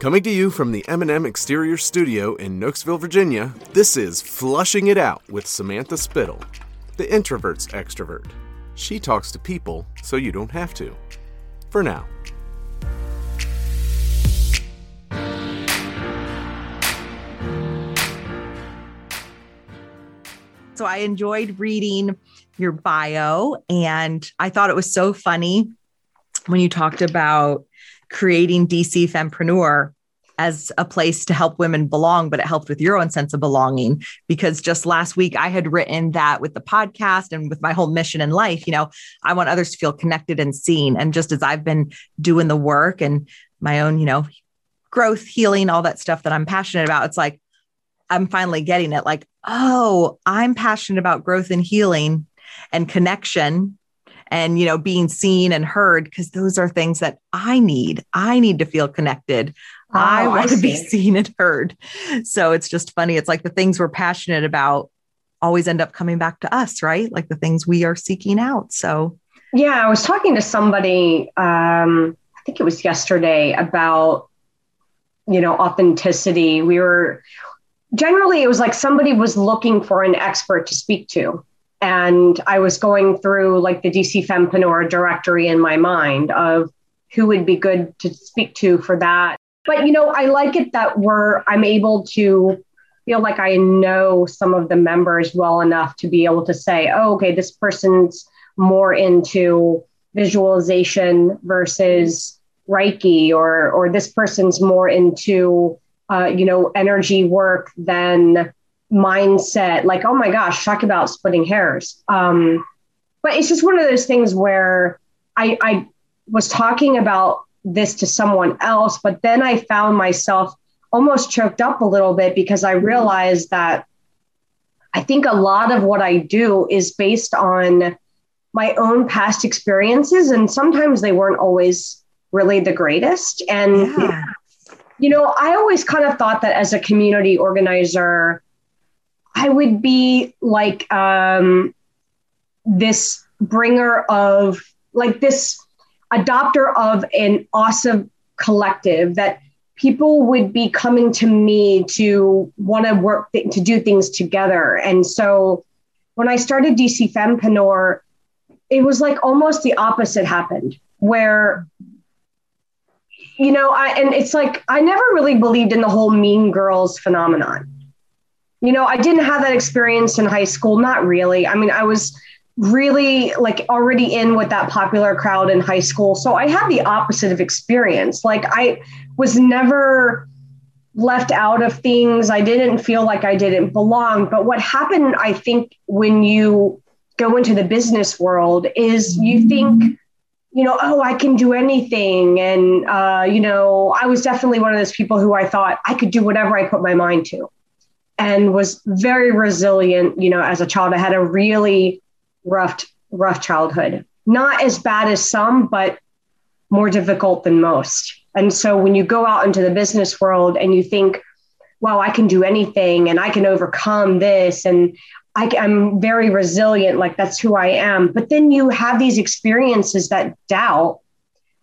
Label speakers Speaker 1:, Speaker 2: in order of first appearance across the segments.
Speaker 1: Coming to you from the M&M Exterior Studio in Knoxville, Virginia, this is Flushing It Out with Samantha Spittle, the introvert's extrovert. She talks to people so you don't have to. For now.
Speaker 2: So I enjoyed reading your bio and I thought it was so funny when you talked about creating DC Fempreneur as a place to help women belong, but it helped with your own sense of belonging. Because just last week, I had written that with the podcast and with my whole mission in life, you know, I want others to feel connected and seen. And just as I've been doing the work and my own, you know, growth, healing, all that stuff that I'm passionate about, it's like, I'm finally getting it like, oh, I'm passionate about growth and healing and connection and you know being seen and heard because those are things that I need. I need to feel connected. Oh, I want to be seen and heard. So it's just funny. It's like the things we're passionate about always end up coming back to us, right? Like the things we are seeking out. So
Speaker 3: yeah, I was talking to somebody um I think it was yesterday about you know authenticity. We were generally it was like somebody was looking for an expert to speak to and i was going through like the dc fempreneur directory in my mind of who would be good to speak to for that. But you know i like it that we're i'm able to feel like i know some of the members well enough to be able to say oh okay this person's more into visualization versus reiki or or this person's more into uh, you know, energy work than mindset. Like, oh my gosh, talk about splitting hairs. Um, but it's just one of those things where I, I was talking about this to someone else, but then I found myself almost choked up a little bit because I realized that I think a lot of what I do is based on my own past experiences, and sometimes they weren't always really the greatest. And yeah. You know, I always kind of thought that as a community organizer, I would be like um, this bringer of, like, this adopter of an awesome collective that people would be coming to me to want to work th- to do things together and so when i started dc fempreneur it was like almost the opposite happened where you know, I and it's like I never really believed in the whole mean girls phenomenon. You know, I didn't have that experience in high school, not really. I mean, I was really like already in with that popular crowd in high school. So I had the opposite of experience. Like I was never left out of things. I didn't feel like I didn't belong. But what happened, I think, when you go into the business world is you think you know, oh, I can do anything. And, uh, you know, I was definitely one of those people who I thought I could do whatever I put my mind to and was very resilient, you know, as a child. I had a really rough, rough childhood. Not as bad as some, but more difficult than most. And so when you go out into the business world and you think, wow, I can do anything and I can overcome this and I, am very resilient, like that's who I am. But then you have these experiences that doubt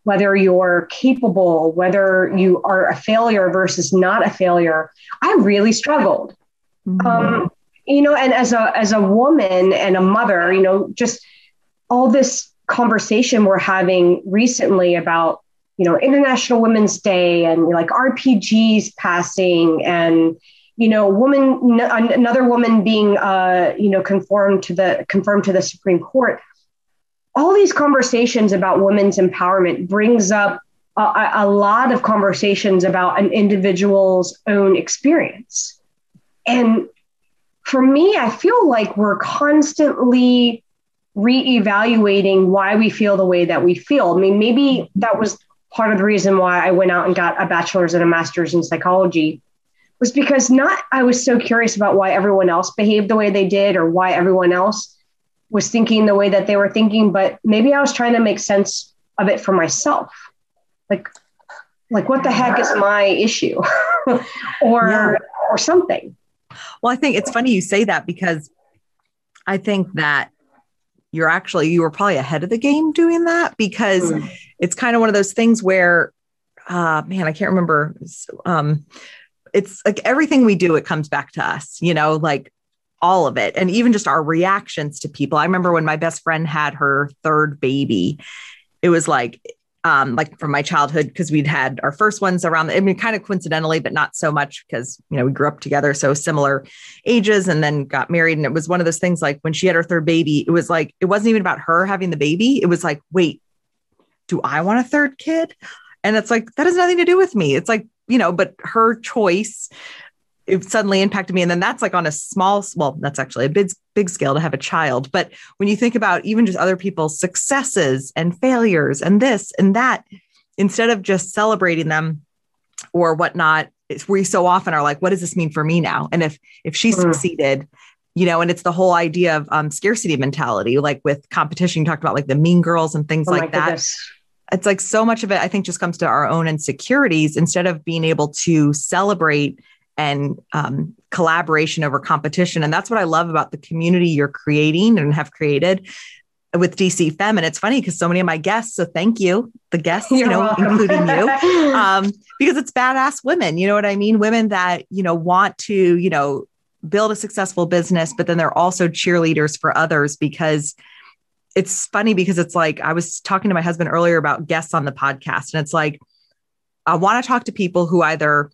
Speaker 3: whether you're capable, whether you are a failure versus not a failure. I really struggled. Mm-hmm. Um, you know, and as a as a woman and a mother, you know, just all this conversation we're having recently about you know International Women's Day and like RBG's passing and you know, woman, another woman being, uh, you know, conformed to the confirmed to the Supreme Court. All these conversations about women's empowerment brings up a, a lot of conversations about an individual's own experience, and for me, I feel like we're constantly reevaluating why we feel the way that we feel. I mean, maybe that was part of the reason why I went out and got a bachelor's and a master's in psychology was because not I was so curious about why everyone else behaved the way they did or why everyone else was thinking the way that they were thinking, but maybe I was trying to make sense of it for myself. Like like what the heck is my issue? or yeah. or something.
Speaker 2: Well, I think it's funny you say that because I think that you're actually you were probably ahead of the game doing that because mm. it's kind of one of those things where uh man, I can't remember. Um, it's like everything we do, it comes back to us, you know, like all of it. And even just our reactions to people. I remember when my best friend had her third baby, it was like um, like from my childhood, because we'd had our first ones around, I mean, kind of coincidentally, but not so much because, you know, we grew up together, so similar ages and then got married. And it was one of those things like when she had her third baby, it was like, it wasn't even about her having the baby. It was like, wait, do I want a third kid? And it's like, that has nothing to do with me. It's like, you know, but her choice it suddenly impacted me. And then that's like on a small, well, that's actually a big, big scale to have a child. But when you think about even just other people's successes and failures and this and that, instead of just celebrating them or whatnot, we so often are like, what does this mean for me now? And if if she mm. succeeded, you know, and it's the whole idea of um, scarcity mentality, like with competition, you talked about like the mean girls and things oh like that. Goodness it's like so much of it, I think, just comes to our own insecurities instead of being able to celebrate and um, collaboration over competition. And that's what I love about the community you're creating and have created with DC Fem. And it's funny because so many of my guests, so thank you, the guests, You're you know, welcome. including you, um, because it's badass women. You know what I mean? Women that, you know, want to, you know, build a successful business, but then they're also cheerleaders for others because it's funny because it's like I was talking to my husband earlier about guests on the podcast, and it's like I want to talk to people who either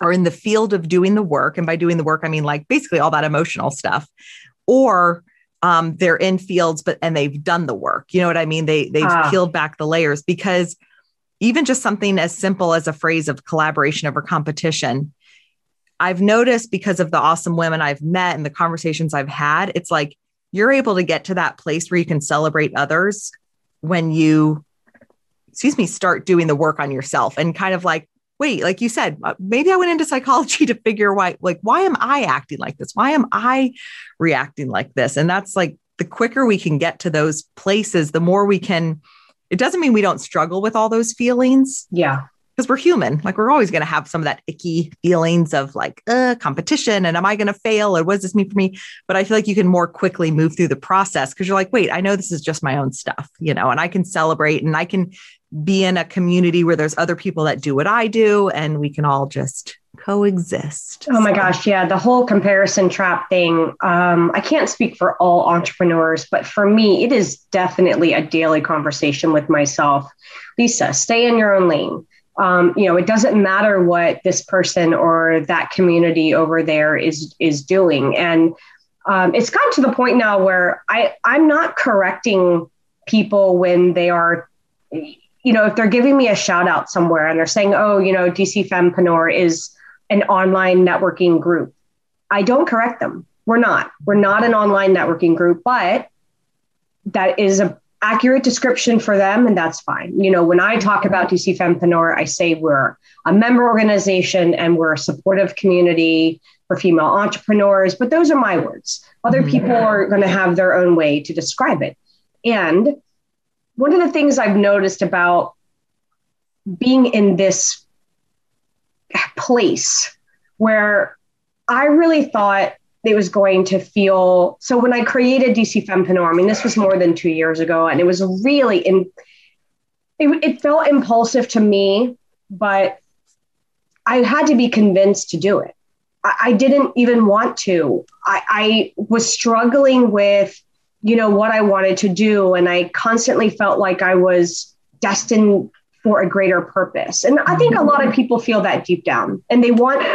Speaker 2: are in the field of doing the work, and by doing the work, I mean like basically all that emotional stuff, or um, they're in fields, but and they've done the work. You know what I mean? They they've ah. peeled back the layers because even just something as simple as a phrase of collaboration over competition. I've noticed because of the awesome women I've met and the conversations I've had, it's like you're able to get to that place where you can celebrate others when you excuse me start doing the work on yourself and kind of like wait like you said uh, maybe i went into psychology to figure why like why am i acting like this why am i reacting like this and that's like the quicker we can get to those places the more we can it doesn't mean we don't struggle with all those feelings
Speaker 3: yeah
Speaker 2: because we're human. Like we're always going to have some of that icky feelings of like uh, competition and am I going to fail or what does this mean for me? But I feel like you can more quickly move through the process because you're like, wait, I know this is just my own stuff, you know, and I can celebrate and I can be in a community where there's other people that do what I do and we can all just coexist.
Speaker 3: Oh my gosh, yeah, the whole comparison trap thing. Um, I can't speak for all entrepreneurs, but for me, it is definitely a daily conversation with myself. Lisa, stay in your own lane um, you know, it doesn't matter what this person or that community over there is is doing, and um, it's gotten to the point now where I I'm not correcting people when they are, you know, if they're giving me a shout out somewhere and they're saying, oh, you know, DC Fempreneur is an online networking group. I don't correct them. We're not. We're not an online networking group, but that is a accurate description for them, and that's fine. You know, when I talk about DC Fempreneur, I say we're a member organization and we're a supportive community for female entrepreneurs, but those are my words. Other mm-hmm. people are going to have their own way to describe it. And one of the things I've noticed about being in this place where I really thought it was going to feel so when I created DC Fempreneur, I mean, this was more than two years ago, and it was really in it, it felt impulsive to me, but I had to be convinced to do it. I, I didn't even want to. I, I was struggling with, you know, what I wanted to do, and I constantly felt like I was destined for a greater purpose. And I think a lot of people feel that deep down, and they want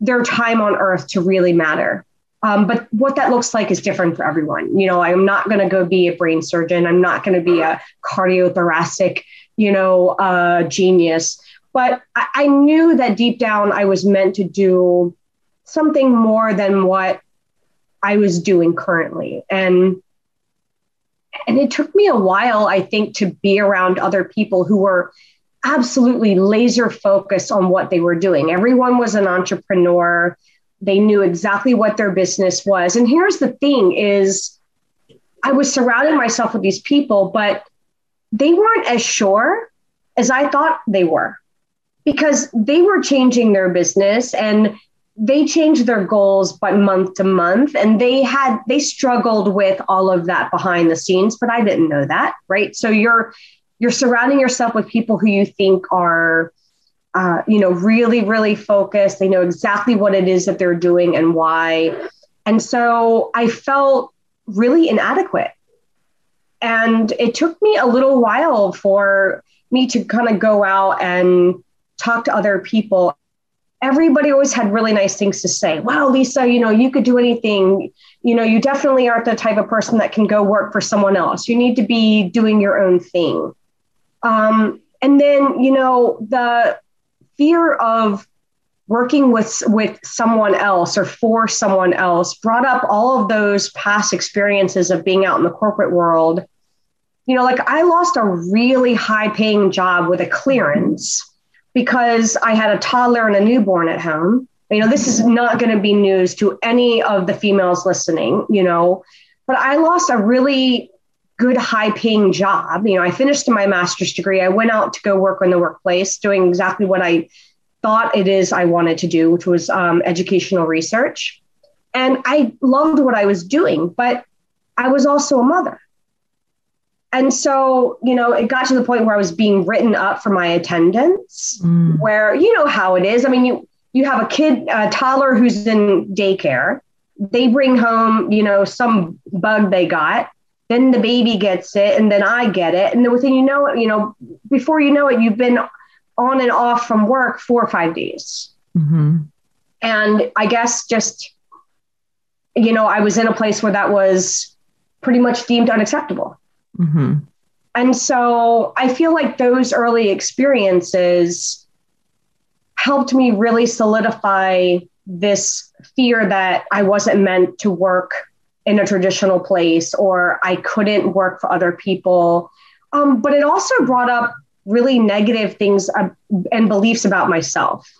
Speaker 3: their time on earth to really matter. Um, but what that looks like is different for everyone. You know, I'm not going to go be a brain surgeon. I'm not going to be a cardiothoracic, you know, uh, genius. But I, I knew that deep down I was meant to do something more than what I was doing currently. And and it took me a while, I think, to be around other people who were absolutely laser focused on what they were doing. Everyone was an entrepreneur they knew exactly what their business was. And here's the thing is I was surrounding myself with these people, but they weren't as sure as I thought they were because they were changing their business and they changed their goals but month to month and they had they struggled with all of that behind the scenes but i didn't know that right? So you're you're surrounding yourself with people who you think are uh, you know really really focused. They know exactly what it is that they're doing and why. And so i felt really inadequate. And it took me a little while for me to kind of go out and talk to other people everybody always had really nice things to say. Wow, Lisa, you know, you could do anything. You know, you definitely aren't the type of person that can go work for someone else. You need to be doing your own thing. Um, and then, you know, the fear of working with with someone else or for someone else brought up all of those past experiences of being out in the corporate world. You know, like I lost a really high paying job with a clearance because I had a toddler and a newborn at home. You know, this is not going to be news to any of the females listening, you know, but I lost a really good high paying job. You know, I finished my master's degree. I went out to go work in the workplace doing exactly what I thought it is I wanted to do, which was um, educational research. And I loved what I was doing, but I was also a mother. And so, you know, it got to the point where I was being written up for my attendance, mm. where you know how it is. I mean, you you have a kid, a toddler who's in daycare. They bring home, you know, some bug they got. Then the baby gets it, and then I get it, and then within you know you know, before you know it, you've been on and off from work four or five days. Mm-hmm. And I guess just, you know, I was in a place where that was pretty much deemed unacceptable. Mm-hmm. And so I feel like those early experiences helped me really solidify this fear that I wasn't meant to work in a traditional place or I couldn't work for other people. Um, but it also brought up really negative things uh, and beliefs about myself.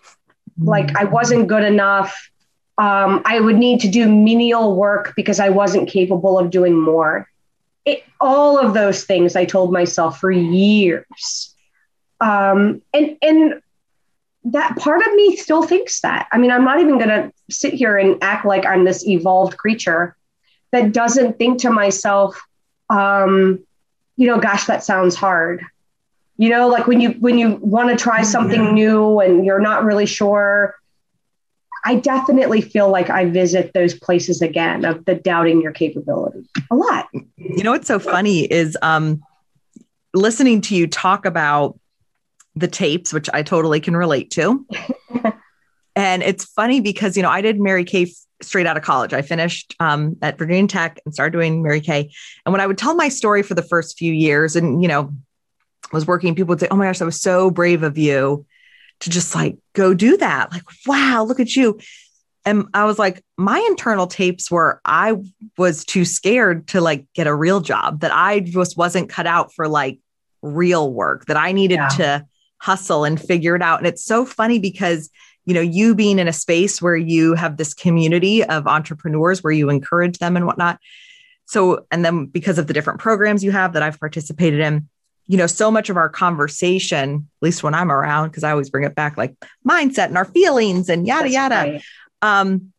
Speaker 3: Mm-hmm. Like I wasn't good enough. Um, I would need to do menial work because I wasn't capable of doing more it, all of those things I told myself for years. Um, and, and that part of me still thinks that. I mean, I'm not even going to sit here and act like I'm this evolved creature that doesn't think to myself, um, you know, gosh, that sounds hard. You know, like when you when you want to try something yeah. new and you're not really sure, I definitely feel like I visit those places again of the doubting your capability a lot.
Speaker 2: You know what's so funny is um, listening to you talk about the tapes, which I totally can relate to. and it's funny because, you know, I did Mary Kay straight out of college. I finished um, at Virginia Tech and started doing Mary Kay. And when I would tell my story for the first few years and, you know, was working, people would say, Oh my gosh, that was so brave of you to just like go do that. Like, wow, look at you. And I was like, my internal tapes were I was too scared to like get a real job, that I just wasn't cut out for like real work, that I needed yeah. to hustle and figure it out. And it's so funny because, you know, you being in a space where you have this community of entrepreneurs where you encourage them and whatnot. So, and then because of the different programs you have that I've participated in, you know, so much of our conversation, at least when I'm around, because I always bring it back like mindset and our feelings and yada, That's yada. Right. Um,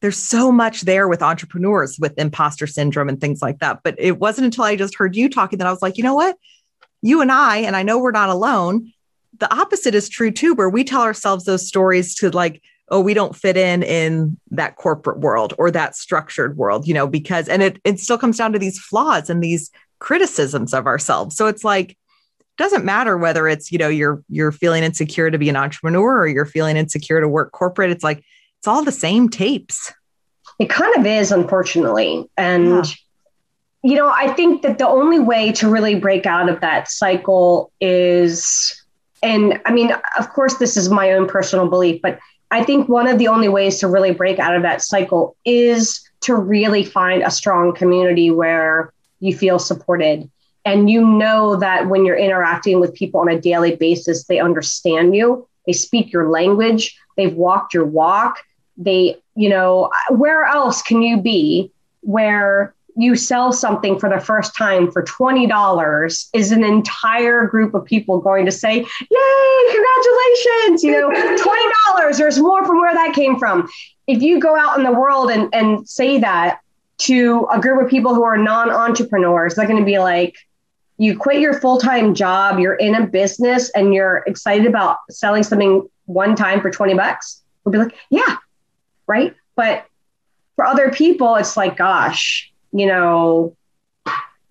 Speaker 2: there's so much there with entrepreneurs with imposter syndrome and things like that. But it wasn't until I just heard you talking that I was like, you know what? You and I, and I know we're not alone. The opposite is true too, where we tell ourselves those stories to like, oh, we don't fit in in that corporate world or that structured world, you know, because, and it, it still comes down to these flaws and these criticisms of ourselves. So it's like, doesn't matter whether it's, you know, you're you're feeling insecure to be an entrepreneur or you're feeling insecure to work corporate. It's like it's all the same tapes.
Speaker 3: It kind of is, unfortunately. And yeah. you know, I think that the only way to really break out of that cycle is and I mean, of course, this is my own personal belief, but I think one of the only ways to really break out of that cycle is to really find a strong community where you feel supported. And you know that when you're interacting with people on a daily basis they understand you. They speak your language. They've walked your walk. They you know where else can you be where you sell something for the first time for $20 is an entire group of people going to say yay congratulations! You know $20 there's more from where that came from. If you go out in the world and, and say that to a group of people who are non-entrepreneurs they're going to be like you quit your full-time job, you're in a business and you're excited about selling something one time for 20 bucks, we'll be like, yeah, right. But for other people, it's like, gosh, you know,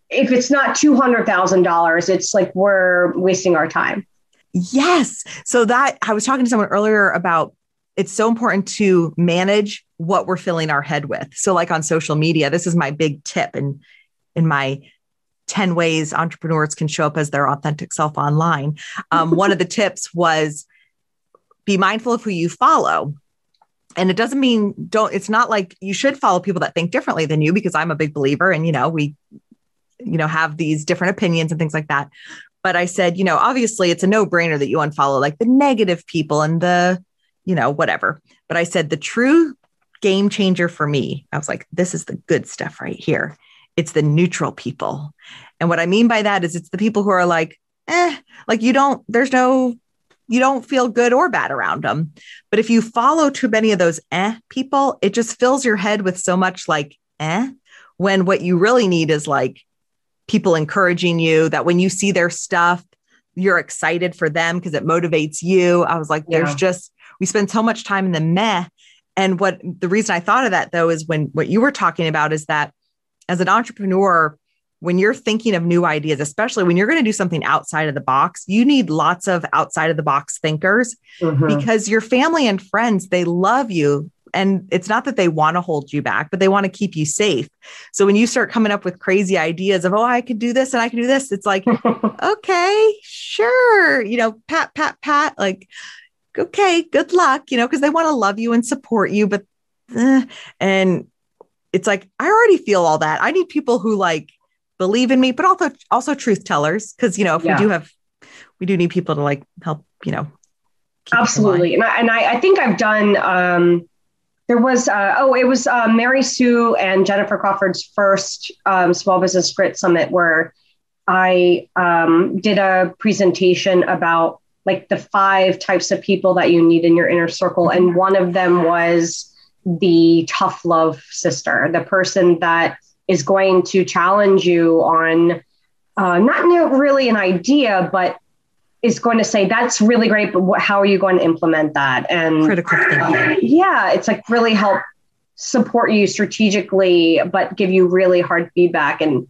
Speaker 3: if it's not $200,000, it's like we're wasting our time.
Speaker 2: Yes. So that I was talking to someone earlier about it's so important to manage what we're filling our head with. So like on social media, this is my big tip and in, in my 10 ways entrepreneurs can show up as their authentic self online. Um, one of the tips was be mindful of who you follow. And it doesn't mean don't, it's not like you should follow people that think differently than you because I'm a big believer and, you know, we, you know, have these different opinions and things like that. But I said, you know, obviously it's a no brainer that you unfollow like the negative people and the, you know, whatever. But I said the true game changer for me, I was like, this is the good stuff right here. It's the neutral people. And what I mean by that is it's the people who are like, eh, like you don't, there's no, you don't feel good or bad around them. But if you follow too many of those eh people, it just fills your head with so much like eh, when what you really need is like people encouraging you that when you see their stuff, you're excited for them because it motivates you. I was like, there's yeah. just, we spend so much time in the meh. And what the reason I thought of that though is when what you were talking about is that as an entrepreneur, when you're thinking of new ideas, especially when you're going to do something outside of the box, you need lots of outside of the box thinkers mm-hmm. because your family and friends, they love you. And it's not that they want to hold you back, but they want to keep you safe. So when you start coming up with crazy ideas of, oh, I could do this and I can do this, it's like, okay, sure. You know, pat, pat, pat, like, okay, good luck, you know, because they want to love you and support you. But, eh. and it's like, I already feel all that. I need people who like believe in me, but also, also truth tellers. Cause, you know, if yeah. we do have, we do need people to like help, you know,
Speaker 3: absolutely. And I, and I, I think I've done, um, there was uh, oh it was uh, mary sue and jennifer crawford's first um, small business grit summit where i um, did a presentation about like the five types of people that you need in your inner circle. And one of them was the tough love sister, the person that is going to challenge you on uh, not really an idea, but is going to say that's really great, but what, how are you going to implement that? And
Speaker 2: critical thinking.
Speaker 3: Yeah, it's like really help support you strategically, but give you really hard feedback. And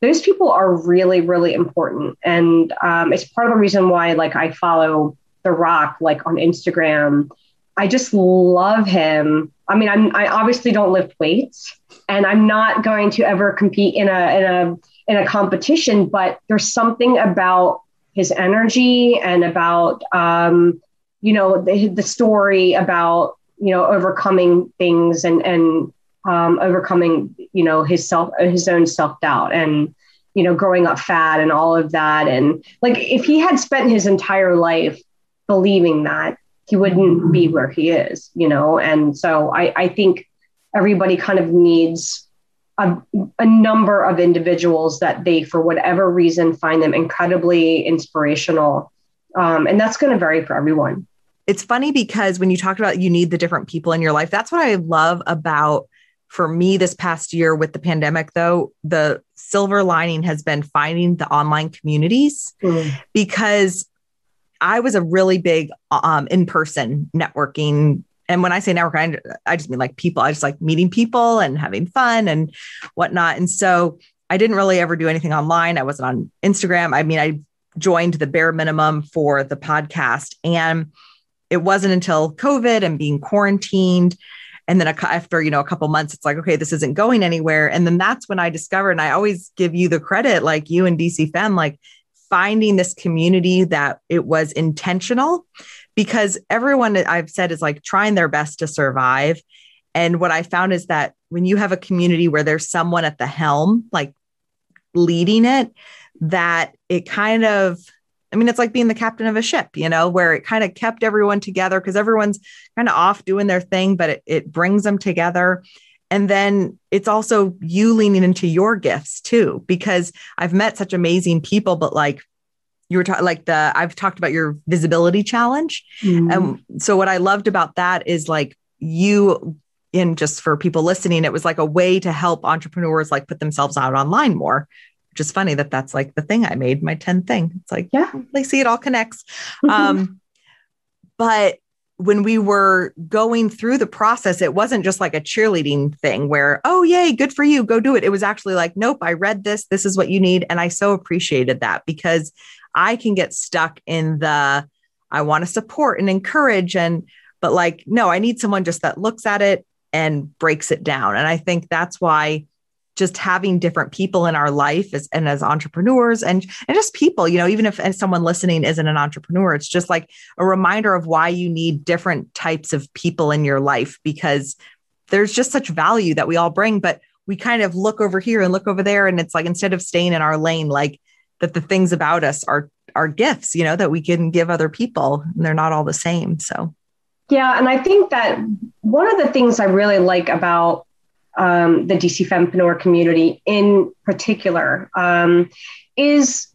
Speaker 3: those people are really really important. And um, it's part of the reason why like i follow the rock like on instagram. I just love him. I mean i'm i obviously don't lift weights and i'm not going to ever compete in a in a in a competition but there's something about his energy and about um, you know the, the story about you know overcoming things and and um, overcoming you know his self his own self doubt and you know growing up fat and all of that. And like if he had spent his entire life believing that he wouldn't be where he is you know? And so I I think everybody kind of needs a, a number of individuals that they for whatever reason find them incredibly inspirational. Um, and that's going to vary for everyone.
Speaker 2: It's funny because when you talked about you need the different people in your life that's what i love about for me this past year with the pandemic though the silver lining has been finding the online communities mm. because i was a really big um, in-person networking. And when i say network I, I just mean like people. I just like meeting people and having fun and whatnot. And so i didn't really ever do anything online. I wasn't on instagram. I mean i joined the bare minimum for the podcast. And it wasn't until covid and being quarantined and then after you know a couple months it's like okay this isn't going anywhere. And then that's when i discovered and i always give you the credit like you and dc fem like finding this community that it was intentional because everyone i've said is like trying their best to survive. And what i found is that when you have a community where there's someone at the helm like leading it that it kind of I mean, it's like being the captain of a ship, you know, where it kind of kept everyone together because everyone's kind of off doing their thing, but it, it brings them together. And then it's also you leaning into your gifts too, because I've met such amazing people, but like you were talking, like the, I've talked about your visibility challenge. Mm-hmm. And so what I loved about that is like you, in just for people listening, it was like a way to help entrepreneurs like put themselves out online more just funny that that's like the thing I made, my 10 thing. It's like,
Speaker 3: Yeah.
Speaker 2: they see it all connects. Um, but when we were going through the process, it wasn't just like a cheerleading thing where, oh, yay, good for you, go do it. It was actually like, nope, I read this. This is what you need. And I so appreciated that because I can get stuck in the, I want to support and encourage. And, but like, no, I need someone just that looks at it and breaks it down. And I think that's why just having different people in our life as, and as entrepreneurs and, and just people, you know, even if someone listening isn't an entrepreneur, it's just like a reminder of why you need different types of people in your life because there's just such value that we all bring. But we kind of look over here and look over there. And it's like instead of staying in our lane, like that the things about us are are gifts, you know, that we can give other people. And they're not all the same. So
Speaker 3: Yeah, and I think that one of the things I really like about um, the DC Fempreneur community in particular um, is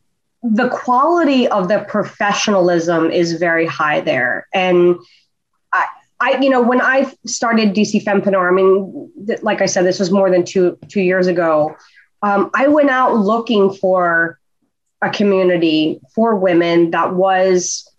Speaker 3: the quality of the professionalism is very high there. And I, I you know, when I started DC Fempreneur, I mean, th- like I said, this was more than two two years ago. Um, I went out looking for a community for women that was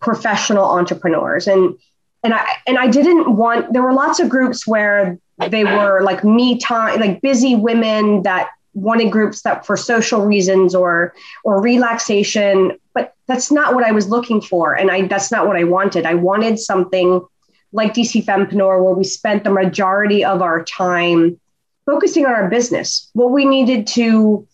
Speaker 3: professional entrepreneurs and and I and I didn't want there were lots of groups where they were like me time like busy women that wanted groups that for social reasons or or relaxation but that's not what I was looking for and I that's not what I wanted. I wanted something like DC Fempreneur where we spent the majority of our time focusing on our business what we needed to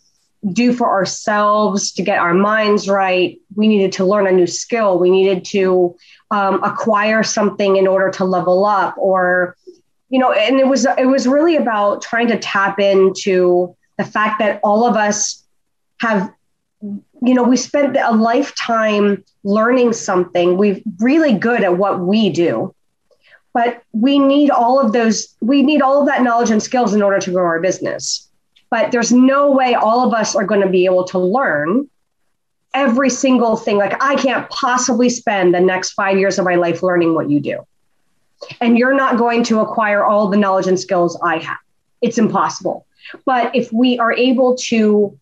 Speaker 3: do for ourselves to get our minds right. We needed to learn a new skill. We needed to um, acquire something in order to level up or you know and it was it was really about trying to tap into the fact that all of us have you know we spent a lifetime learning something we're really good at what we do but we need all of those we need all of that knowledge and skills in order to grow our business but there's no way all of us are going to be able to learn every single thing. Like, I can't possibly spend the next five years of my life learning what you do. And you're not going to acquire all the knowledge and skills I have. It's impossible. But if we are able to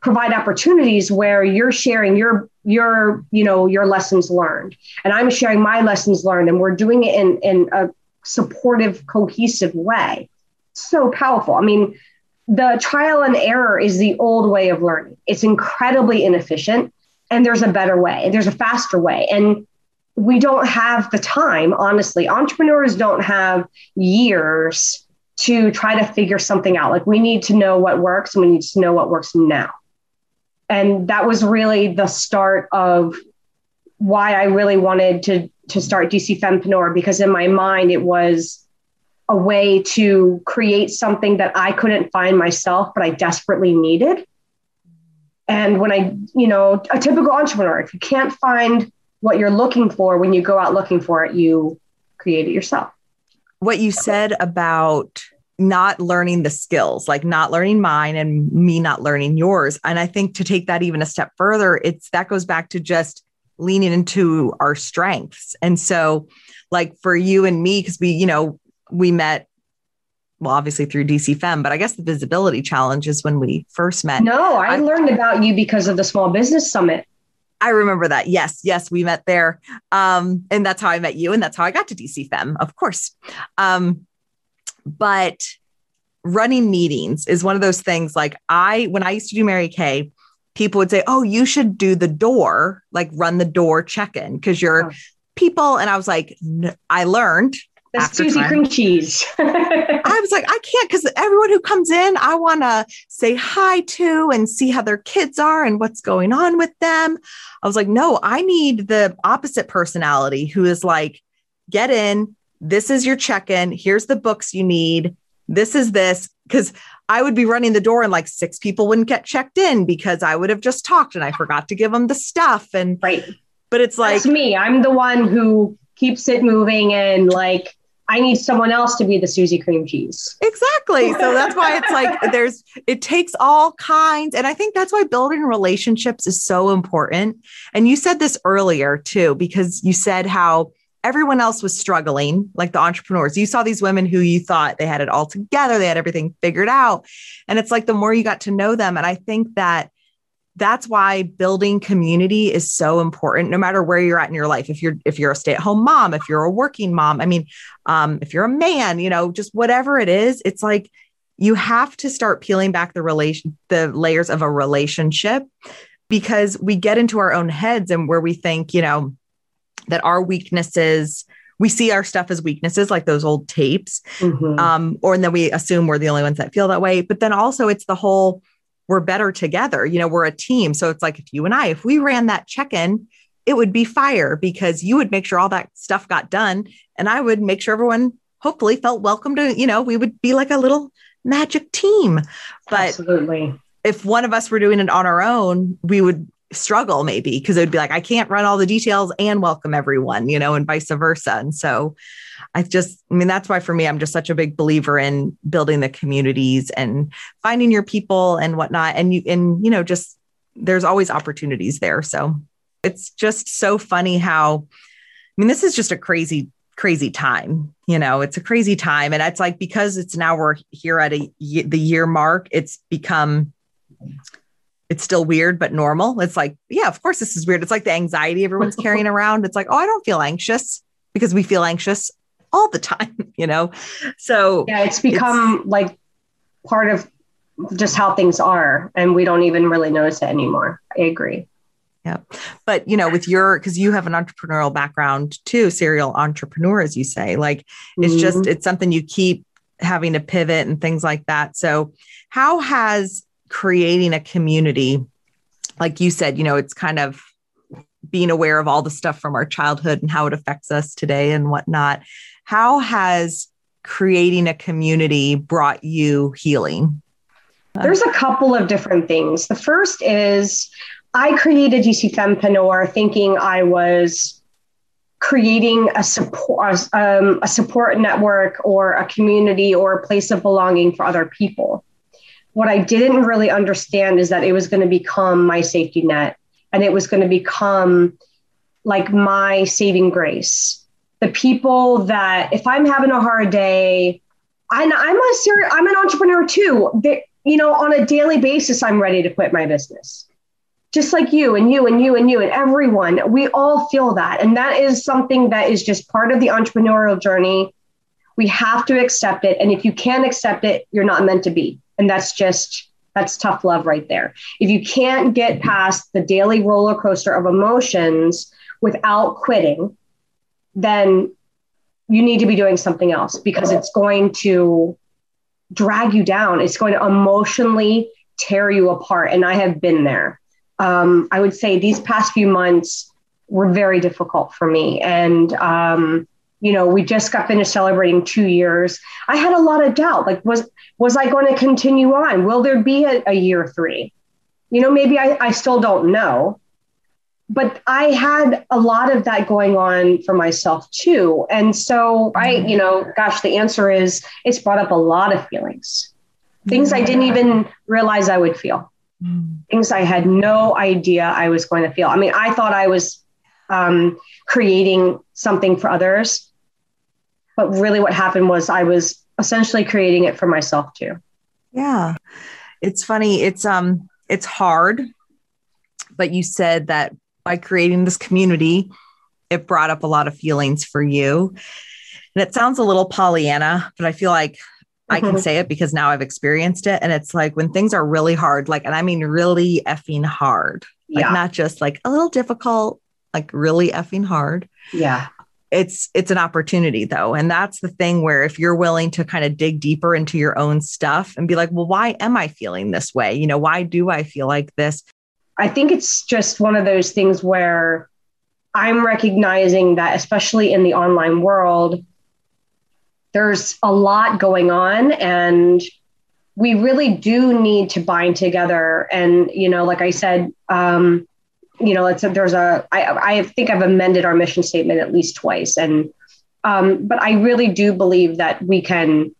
Speaker 3: provide opportunities where you're sharing your your you know your lessons learned and i'm sharing my lessons learned and we're doing it in in a supportive cohesive way so powerful i mean the trial and error is the old way of learning. It's incredibly inefficient, and there's a better way, and there's a faster way. And we don't have the time, honestly. Entrepreneurs don't have years to try to figure something out. Like, we need to know what works, and we need to know what works now. And that was really the start of why I really wanted to, to start DC Fempreneur, because in my mind, it was a way to create something that I couldn't find myself, but I desperately needed. And when I, you know, a typical entrepreneur, if you can't find what you're looking for when you go out looking for it, you create it yourself.
Speaker 2: What you said about not learning the skills, like not learning mine and me not learning yours. And I think to take that even a step further, it's that goes back to just leaning into our strengths. And so, like for you and me, because we, you know, we met well obviously through dc fem but i guess the visibility challenge is when we first met
Speaker 3: no i, I learned about you because of the small business summit
Speaker 2: i remember that. Yes yes we met there. Um, and that's how i met you and that's how i got to dc fem of course. Um, but running meetings is one of those things like i when i used to do mary kay people would say oh you should do the door like run the door check-in because you're oh. people and i was like i learned
Speaker 3: the Susie time. cream cheese.
Speaker 2: I was like, I can't because everyone who comes in, I want to say hi to and see how their kids are and what's going on with them. I was like, no, I need the opposite personality who is like, get in. This is your check in. Here's the books you need. This is this. Because I would be running the door and like six people wouldn't get checked in because I would have just talked and I forgot to give them the stuff. And
Speaker 3: right.
Speaker 2: But it's like
Speaker 3: That's me. I'm the one who keeps it moving and like I need someone else to be the Susie cream cheese.
Speaker 2: Exactly. So that's why it's like there's it takes all kinds and I think that's why building relationships is so important. And you said this earlier too because you said how everyone else was struggling, like the entrepreneurs. You saw these women who you thought they had it all together, they had everything figured out. And it's like the more you got to know them. And I think that that's why building community is so important no matter where you're at in your life if you're if you're a stay-at-home mom if you're a working mom i mean um, if you're a man you know just whatever it is it's like you have to start peeling back the relation the layers of a relationship because we get into our own heads and where we think you know that our weaknesses we see our stuff as weaknesses like those old tapes mm-hmm. um, or and then we assume we're the only ones that feel that way but then also it's the whole we're better together. You know, we're a team. So it's like if you and I, if we ran that check in, it would be fire because you would make sure all that stuff got done. And I would make sure everyone hopefully felt welcome to, you know, we would be like a little magic team. But
Speaker 3: Absolutely.
Speaker 2: if one of us were doing it on our own, we would struggle maybe because it would be like, I can't run all the details and welcome everyone, you know, and vice versa. And so I just, I mean, that's why for me, I'm just such a big believer in building the communities and finding your people and whatnot. And you, and, you know, just there's always opportunities there. So it's just so funny how, I mean, this is just a crazy, crazy time. You know, it's a crazy time. And it's like, because it's now we're here at a, the year mark, it's become, it's still weird, but normal. It's like, yeah, of course, this is weird. It's like the anxiety everyone's carrying around. It's like, oh, I don't feel anxious because we feel anxious all the time, you know? So,
Speaker 3: yeah, it's become it's, like part of just how things are. And we don't even really notice it anymore. I agree.
Speaker 2: Yeah. But, you know, with your, because you have an entrepreneurial background too, serial entrepreneur, as you say, like it's mm-hmm. just, it's something you keep having to pivot and things like that. So, how has creating a community, like you said, you know, it's kind of being aware of all the stuff from our childhood and how it affects us today and whatnot. How has creating a community brought you healing?
Speaker 3: There's a couple of different things. The first is I created DC Fempreneur thinking I was creating a support um, a support network or a community or a place of belonging for other people what I didn't really understand is that it was going to become my safety net and it was going to become like my saving grace. The people that if I'm having a hard day, I'm, I'm a serious, I'm an entrepreneur too. That, you know, on a daily basis, I'm ready to quit my business. Just like you and you and you and you and everyone, we all feel that. And that is something that is just part of the entrepreneurial journey. We have to accept it. And if you can't accept it, you're not meant to be. And that's just, that's tough love right there. If you can't get past the daily roller coaster of emotions without quitting, then you need to be doing something else because it's going to drag you down. It's going to emotionally tear you apart. And I have been there. Um, I would say these past few months were very difficult for me. And um, you know we just got finished celebrating two years. I had a lot of doubt like was was i going to continue on? Will there be a, a year three? You know maybe I, I still don't know. But i had a lot of that going on for myself too. And so i you know gosh the answer is it's brought up a lot of feelings. Things i didn't even realize i would feel. Mm. Things i had no idea i was going to feel. I mean i thought i was um, creating something for others. But really, what happened was I was essentially creating it for myself too.
Speaker 2: Yeah, it's funny. It's um, it's hard, but you said that by creating this community, it brought up a lot of feelings for you. And it sounds a little Pollyanna, but I feel like I can mm-hmm. say it because now I've experienced it. And it's like when things are really hard, like, and I mean really effing hard, like yeah. not just like a little difficult, like really effing hard.
Speaker 3: Yeah.
Speaker 2: It's it's an opportunity though. And that's the thing where if you're willing to kind of dig deeper into your own stuff and be like, well, why am I feeling this way? You know, why do I feel like this?
Speaker 3: I think it's just one of those things where I'm recognizing that, especially in the online world, there's a lot going on and we really do need to bind together. And, you know, like I said, um, you know, it's a, there's a I, I think I've amended our mission statement at least twice, and um, but I really do believe that we can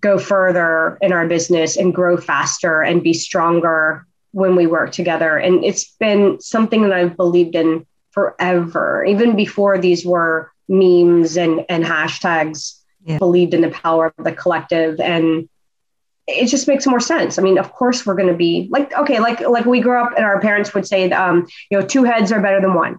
Speaker 3: go further in our business and grow faster and be stronger when we work together. And it's been something that I've believed in forever, even before these were memes and, and hashtags yeah. believed in the power of the collective. And it just makes more sense. I mean, of course we're going to be like, okay, like, like we grew up and our parents would say, um, you know, two heads are better than one,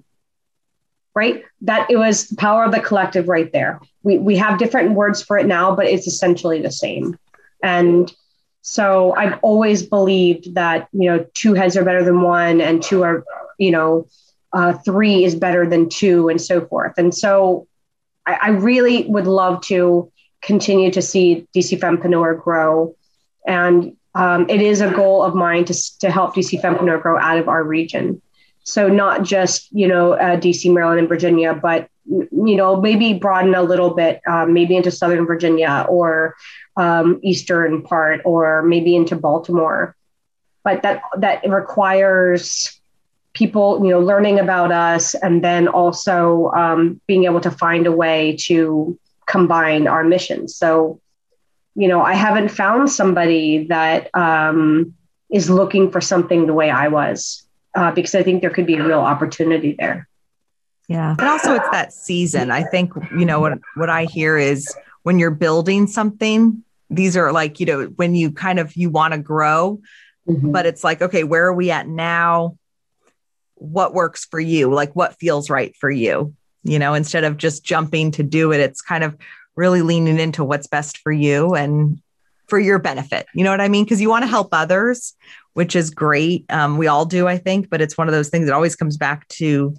Speaker 3: right? That it was the power of the collective right there. We, we have different words for it now, but it's essentially the same. And so I've always believed that, you know, two heads are better than one and two are, you know, uh, three is better than two and so forth. And so I, I really would love to continue to see DC Fempreneur grow and um, it is a goal of mine to, to help DC Fempreneur grow out of our region. So not just, you know, uh, DC, Maryland, and Virginia, but, you know, maybe broaden a little bit, uh, maybe into Southern Virginia or um, Eastern part, or maybe into Baltimore. But that, that requires people, you know, learning about us and then also um, being able to find a way to combine our missions. So you know, I haven't found somebody that um, is looking for something the way I was, uh, because I think there could be a real opportunity there.
Speaker 2: Yeah. And also it's that season. I think, you know, what, what I hear is when you're building something, these are like, you know, when you kind of, you want to grow, mm-hmm. but it's like, okay, where are we at now? What works for you? Like what feels right for you? You know, instead of just jumping to do it, it's kind of really leaning into what's best for you and for your benefit. You know what I mean? Because you want to help others, which is great. Um, we all do, I think, but it's one of those things that always comes back to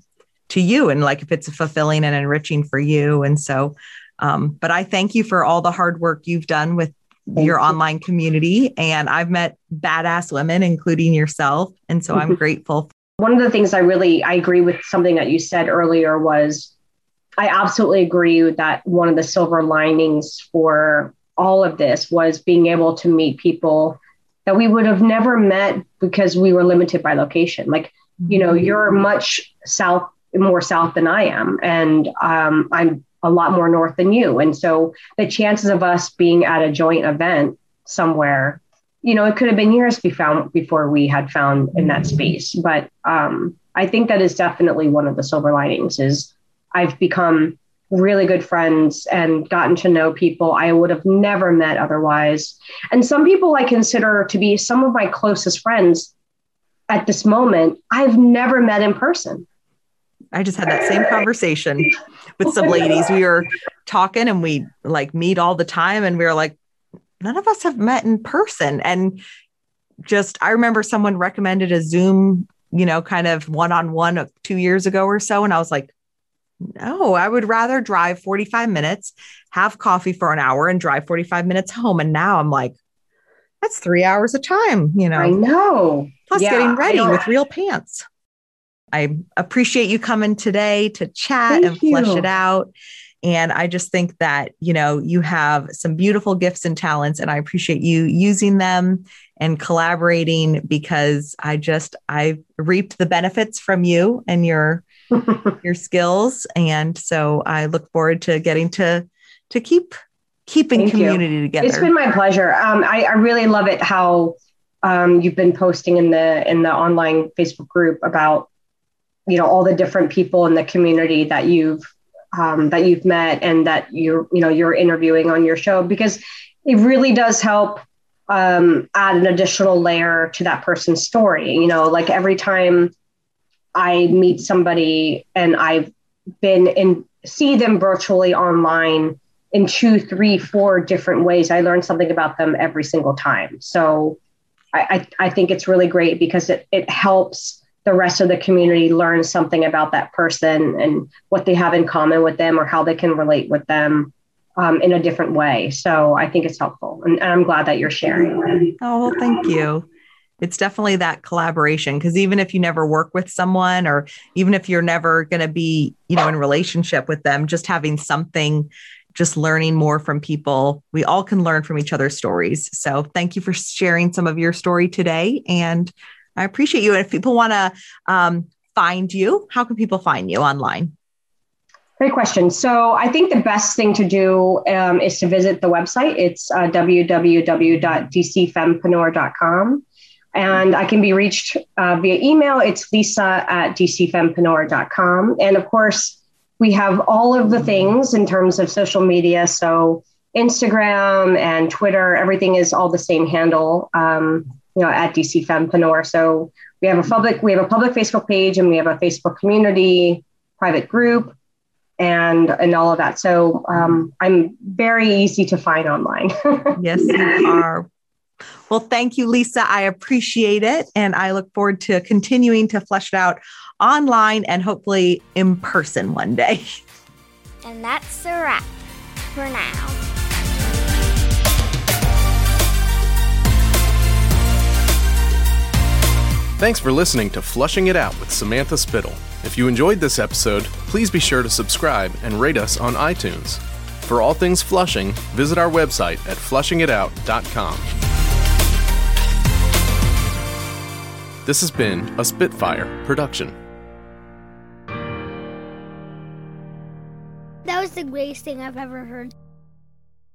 Speaker 2: to you and like if it's fulfilling and enriching for you. And so, um, but I thank you for all the hard work you've done with thank your you. online community. And I've met badass women, including yourself. And so I'm grateful.
Speaker 3: One of the things I really I agree with something that you said earlier was I absolutely agree that one of the silver linings for all of this was being able to meet people that we would have never met because we were limited by location. Like, you know, you're mm-hmm. much south, more south than I am, and um, I'm a lot more north than you. And so the chances of us being at a joint event somewhere, you know, it could have been years we found before we had found in that mm-hmm. space. But um, I think that is definitely one of the silver linings is I've become really good friends and gotten to know people I would have never met otherwise. And some people I consider to be some of my closest friends at this moment, I've never met in person.
Speaker 2: I just had that same conversation with some ladies. We were talking and we like meet all the time and we were like, none of us have met in person. And just, I remember someone recommended a Zoom, you know, kind of one on one two years ago or so. And I was like, no, I would rather drive 45 minutes, have coffee for an hour, and drive 45 minutes home. And now I'm like, that's three hours of time, you know. I
Speaker 3: know.
Speaker 2: Plus yeah, getting ready with real pants. I appreciate you coming today to chat Thank and flesh it out. And I just think that, you know, you have some beautiful gifts and talents, and I appreciate you using them and collaborating because I just, I reaped the benefits from you and your your skills. And so I look forward to getting to to keep keeping Thank community you. together.
Speaker 3: It's been my pleasure. Um, I, I really love it how um, you've been posting in the in the online Facebook group about you know all the different people in the community that you've um, that you've met and that you're you know you're interviewing on your show because it really does help um, add an additional layer to that person's story. You know, like every time I meet somebody and I've been in see them virtually online in two, three, four different ways. I learn something about them every single time. So I, I, I think it's really great because it, it helps the rest of the community learn something about that person and what they have in common with them or how they can relate with them um, in a different way. So I think it's helpful. And, and I'm glad that you're sharing.
Speaker 2: Oh, well, thank you it's definitely that collaboration because even if you never work with someone or even if you're never going to be you know in relationship with them just having something just learning more from people we all can learn from each other's stories so thank you for sharing some of your story today and i appreciate you and if people want to um, find you how can people find you online
Speaker 3: Great question. So I think the best thing to do um, is to visit the website. It's uh, www.dcfempreneur.com. And I can be reached uh, via email. It's lisa at dcfempreneur.com. And of course, we have all of the things in terms of social media. So Instagram and Twitter, everything is all the same handle. Um, you know, at DC Fempreneur. So we have a public we have a public Facebook page and we have a Facebook community, private group, and and all of that. So um, I'm very easy to find online.
Speaker 2: yes, you are. Well, thank you, Lisa. I appreciate it. And I look forward to continuing to flesh it out online and hopefully in person one day.
Speaker 4: And that's a wrap for now.
Speaker 1: Thanks for listening to Fleshing It Out with Samantha Spittle. If you enjoyed this episode, please be sure to subscribe and rate us on iTunes. For all things fleshing, visit our website at fleshingitout.com. This has been a Spitfire production.
Speaker 4: That was the greatest thing I've ever heard.